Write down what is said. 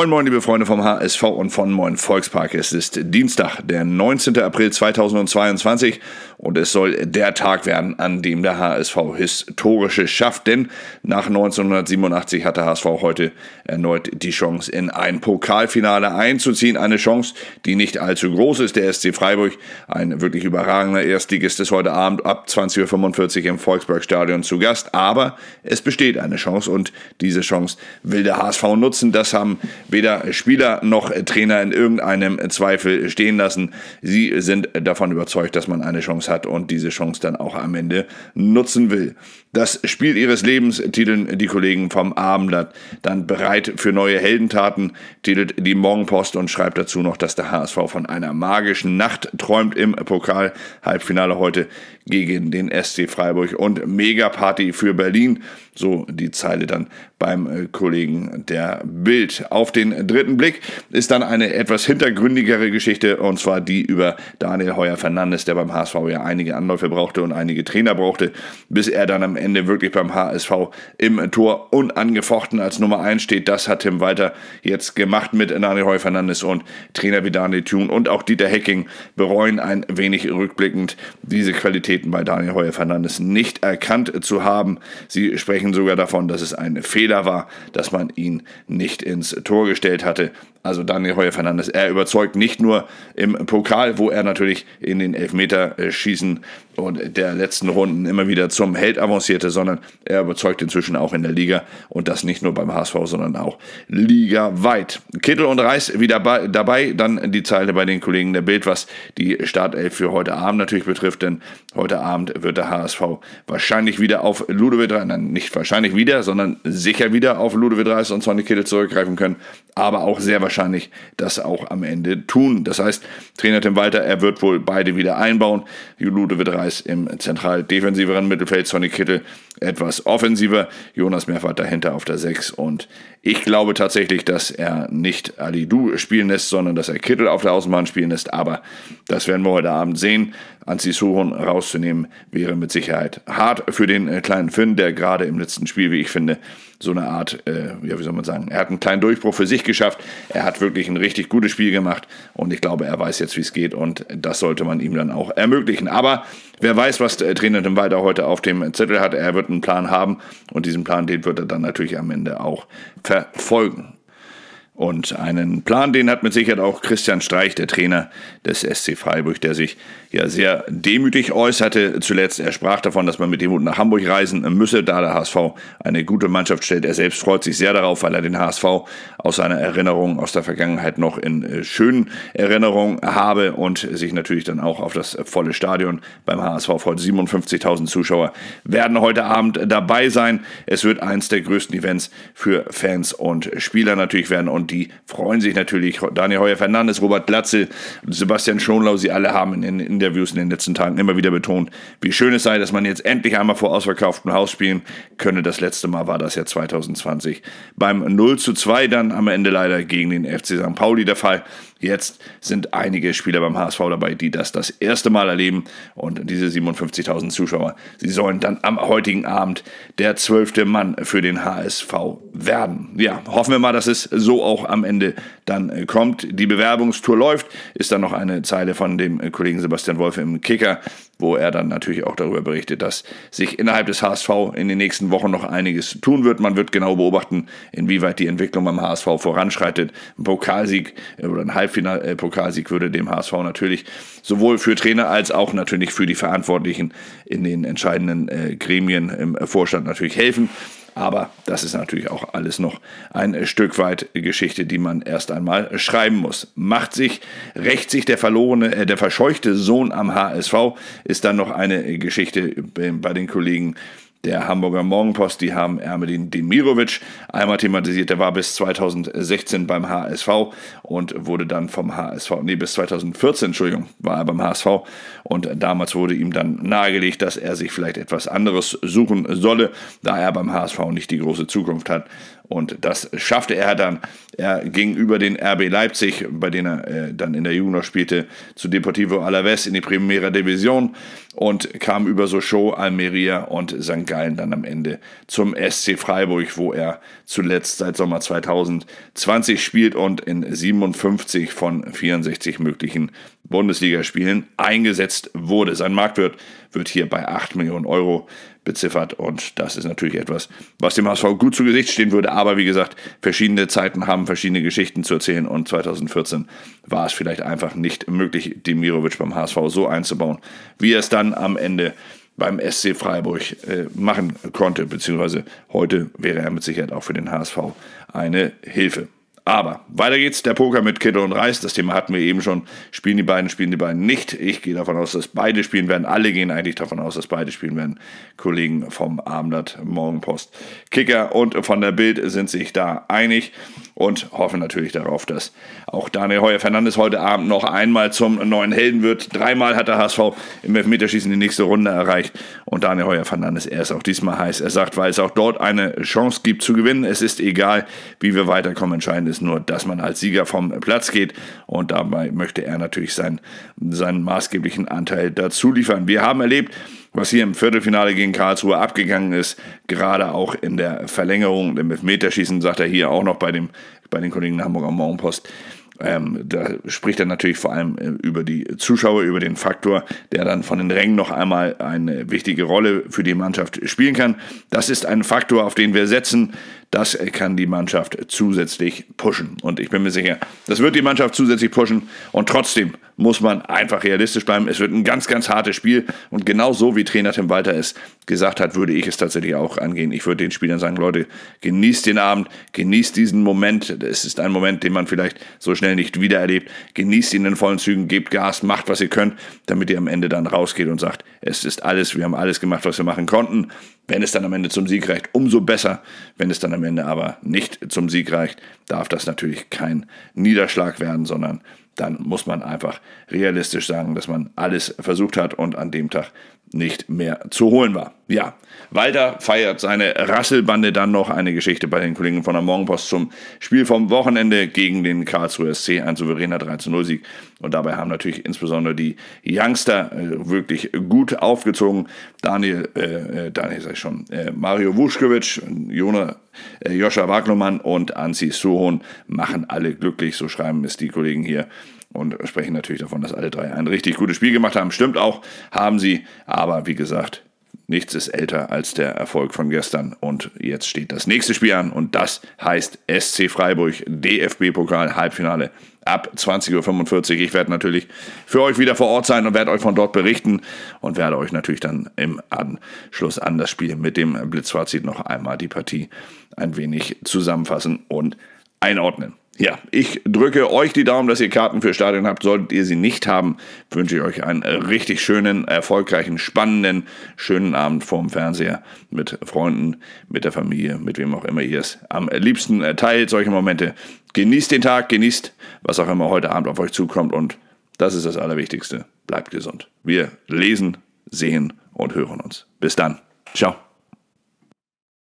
Moin Moin, liebe Freunde vom HSV und von Moin Volkspark. Es ist Dienstag, der 19. April 2022 und es soll der Tag werden, an dem der HSV historische schafft, denn nach 1987 hat der HSV heute erneut die Chance, in ein Pokalfinale einzuziehen. Eine Chance, die nicht allzu groß ist. Der SC Freiburg, ein wirklich überragender Erstligist, ist heute Abend ab 20.45 Uhr im Volksparkstadion zu Gast, aber es besteht eine Chance und diese Chance will der HSV nutzen. Das haben weder Spieler noch Trainer in irgendeinem Zweifel stehen lassen. Sie sind davon überzeugt, dass man eine Chance hat und diese Chance dann auch am Ende nutzen will. Das Spiel ihres Lebens titeln die Kollegen vom Abendblatt. Dann bereit für neue Heldentaten titelt die Morgenpost und schreibt dazu noch, dass der HSV von einer magischen Nacht träumt im Pokal-Halbfinale heute gegen den SC Freiburg und Megaparty für Berlin. So die Zeile dann beim äh, Kollegen der Bild. Auf den dritten Blick ist dann eine etwas hintergründigere Geschichte und zwar die über Daniel Heuer Fernandes, der beim HSV ja einige Anläufe brauchte und einige Trainer brauchte, bis er dann am Ende wirklich beim HSV im Tor unangefochten als Nummer 1 steht. Das hat Tim Walter jetzt gemacht mit Daniel Heuer Fernandes und Trainer wie Daniel Thun und auch Dieter Hecking bereuen ein wenig rückblickend diese Qualitäten bei Daniel Heuer Fernandes nicht erkannt zu haben. Sie sprechen sogar davon, dass es ein Fehler war, dass man ihn nicht ins Tor gestellt hatte. Also Daniel Heuer Fernandes, er überzeugt nicht nur im Pokal, wo er natürlich in den Elfmeterschießen und der letzten Runden immer wieder zum Held avancierte, sondern er überzeugt inzwischen auch in der Liga und das nicht nur beim HSV, sondern auch ligaweit. Kittel und Reis wieder dabei, dann die Zeile bei den Kollegen der Bild, was die Startelf für heute Abend natürlich betrifft, denn heute Abend wird der HSV wahrscheinlich wieder auf Ludovic, nein, nicht wahrscheinlich wieder, sondern sicher wieder auf Ludovic Reis und Sonny Kittel zurückgreifen können, aber auch sehr wahrscheinlich das auch am Ende tun. Das heißt, Trainer Tim Walter, er wird wohl beide wieder einbauen. Wird Reis im zentral defensiveren Mittelfeld, Sonny Kittel etwas offensiver, Jonas Mehrfahrt dahinter auf der 6 und ich glaube tatsächlich, dass er nicht Ali Du spielen lässt, sondern dass er Kittel auf der Außenbahn spielen lässt, aber das werden wir heute Abend sehen. Anzi Suhon rauszunehmen wäre mit Sicherheit hart für den äh, kleinen Finn, der gerade im letzten Spiel, wie ich finde, so eine Art, äh, ja, wie soll man sagen, er hat einen kleinen Durchbruch für sich geschafft. Er hat wirklich ein richtig gutes Spiel gemacht und ich glaube, er weiß jetzt, wie es geht und das sollte man ihm dann auch ermöglichen. Aber wer weiß, was der Trainer Tim Walter heute auf dem Zettel hat. Er wird einen Plan haben und diesen Plan, den wird er dann natürlich am Ende auch verfolgen. Und einen Plan, den hat mit Sicherheit auch Christian Streich, der Trainer des SC Freiburg, der sich ja sehr demütig äußerte. Zuletzt, er sprach davon, dass man mit Demut nach Hamburg reisen müsse, da der HSV eine gute Mannschaft stellt. Er selbst freut sich sehr darauf, weil er den HSV aus seiner Erinnerung aus der Vergangenheit noch in äh, schönen Erinnerungen habe und sich natürlich dann auch auf das volle Stadion beim HSV freut. 57.000 Zuschauer werden heute Abend dabei sein. Es wird eins der größten Events für Fans und Spieler natürlich werden und die freuen sich natürlich. Daniel Heuer Fernandes, Robert Glatzel, Sebastian Schonlau, sie alle haben in den Interviews in den letzten Tagen immer wieder betont, wie schön es sei, dass man jetzt endlich einmal vor ausverkauftem Haus spielen könne. Das letzte Mal war das ja 2020 beim 0 zu 2 dann am Ende leider gegen den FC St. Pauli der Fall. Jetzt sind einige Spieler beim HSV dabei, die das das erste Mal erleben. Und diese 57.000 Zuschauer, sie sollen dann am heutigen Abend der zwölfte Mann für den HSV werden. Ja, hoffen wir mal, dass es so auch am Ende dann kommt. Die Bewerbungstour läuft. Ist dann noch eine Zeile von dem Kollegen Sebastian Wolf im Kicker wo er dann natürlich auch darüber berichtet, dass sich innerhalb des HSV in den nächsten Wochen noch einiges tun wird. Man wird genau beobachten, inwieweit die Entwicklung beim HSV voranschreitet. Ein Pokalsieg äh, oder ein Halbfinal-Pokalsieg äh, würde dem HSV natürlich sowohl für Trainer als auch natürlich für die Verantwortlichen in den entscheidenden äh, Gremien im Vorstand natürlich helfen. Aber das ist natürlich auch alles noch ein Stück weit Geschichte, die man erst einmal schreiben muss. Macht sich, rächt sich der verlorene, äh, der verscheuchte Sohn am HSV, ist dann noch eine Geschichte bei den Kollegen der Hamburger Morgenpost, die haben Ermedin Demirovic einmal thematisiert. Der war bis 2016 beim HSV und wurde dann vom HSV, nee, bis 2014, Entschuldigung, war er beim HSV. Und damals wurde ihm dann nahegelegt, dass er sich vielleicht etwas anderes suchen solle, da er beim HSV nicht die große Zukunft hat. Und das schaffte er dann. Er ging über den RB Leipzig, bei dem er äh, dann in der Jugend noch spielte, zu Deportivo Alaves in die Primera Division und kam über Sochaux, Almeria und St. Gallen dann am Ende zum SC Freiburg, wo er zuletzt seit Sommer 2020 spielt und in 57 von 64 möglichen Bundesligaspielen eingesetzt wurde. Sein Marktwert wird hier bei 8 Millionen Euro beziffert und das ist natürlich etwas, was dem HSV gut zu Gesicht stehen würde. Aber wie gesagt, verschiedene Zeiten haben verschiedene Geschichten zu erzählen und 2014 war es vielleicht einfach nicht möglich, Demirovic beim HSV so einzubauen, wie er es dann am Ende beim SC Freiburg äh, machen konnte, beziehungsweise heute wäre er mit Sicherheit auch für den HSV eine Hilfe. Aber weiter geht's. Der Poker mit Kittel und Reis. Das Thema hatten wir eben schon. Spielen die beiden, spielen die beiden nicht. Ich gehe davon aus, dass beide spielen werden. Alle gehen eigentlich davon aus, dass beide spielen werden. Kollegen vom Abendblatt, Morgenpost, Kicker und von der Bild sind sich da einig und hoffen natürlich darauf, dass auch Daniel Heuer Fernandes heute Abend noch einmal zum neuen Helden wird. Dreimal hat der HSV im Elfmeterschießen die nächste Runde erreicht und Daniel Heuer Fernandes, er ist auch diesmal heiß. Er sagt, weil es auch dort eine Chance gibt zu gewinnen. Es ist egal, wie wir weiterkommen. Entscheidend ist nur, dass man als Sieger vom Platz geht und dabei möchte er natürlich seinen, seinen maßgeblichen Anteil dazu liefern. Wir haben erlebt, was hier im Viertelfinale gegen Karlsruhe abgegangen ist, gerade auch in der Verlängerung, im Elfmeterschießen, sagt er hier auch noch bei, dem, bei den Kollegen der Hamburger Morgenpost, ähm, da spricht er natürlich vor allem äh, über die Zuschauer, über den Faktor, der dann von den Rängen noch einmal eine wichtige Rolle für die Mannschaft spielen kann. Das ist ein Faktor, auf den wir setzen. Das kann die Mannschaft zusätzlich pushen. Und ich bin mir sicher, das wird die Mannschaft zusätzlich pushen. Und trotzdem muss man einfach realistisch bleiben. Es wird ein ganz, ganz hartes Spiel. Und genau so wie Trainer Tim Walter es gesagt hat, würde ich es tatsächlich auch angehen. Ich würde den Spielern sagen, Leute, genießt den Abend, genießt diesen Moment. Es ist ein Moment, den man vielleicht so schnell nicht wiedererlebt. Genießt ihn in vollen Zügen, gebt Gas, macht, was ihr könnt, damit ihr am Ende dann rausgeht und sagt, es ist alles, wir haben alles gemacht, was wir machen konnten. Wenn es dann am Ende zum Sieg reicht, umso besser. Wenn es dann am Ende aber nicht zum Sieg reicht, darf das natürlich kein Niederschlag werden, sondern dann muss man einfach realistisch sagen, dass man alles versucht hat und an dem Tag nicht mehr zu holen war. Ja, Walter feiert seine Rasselbande dann noch eine Geschichte bei den Kollegen von der Morgenpost zum Spiel vom Wochenende gegen den Karlsruher SC, ein souveräner 3-0-Sieg. Und dabei haben natürlich insbesondere die Youngster äh, wirklich gut aufgezogen. Daniel, äh, äh Daniel sag ich schon, äh, Mario Vuskovic, Jona, äh, Joscha Wagnermann und Anzi Suhon machen alle glücklich, so schreiben es die Kollegen hier und sprechen natürlich davon, dass alle drei ein richtig gutes Spiel gemacht haben. Stimmt auch, haben sie, aber wie gesagt, nichts ist älter als der Erfolg von gestern und jetzt steht das nächste Spiel an und das heißt SC Freiburg DFB-Pokal Halbfinale ab 20.45 Uhr. Ich werde natürlich für euch wieder vor Ort sein und werde euch von dort berichten und werde euch natürlich dann im Anschluss an das Spiel mit dem Blitzfazit noch einmal die Partie ein wenig zusammenfassen und einordnen. Ja, ich drücke euch die Daumen, dass ihr Karten für Stadion habt. Solltet ihr sie nicht haben, wünsche ich euch einen richtig schönen, erfolgreichen, spannenden, schönen Abend vorm Fernseher mit Freunden, mit der Familie, mit wem auch immer ihr es am liebsten teilt. Solche Momente. Genießt den Tag, genießt, was auch immer heute Abend auf euch zukommt und das ist das Allerwichtigste. Bleibt gesund. Wir lesen, sehen und hören uns. Bis dann. Ciao.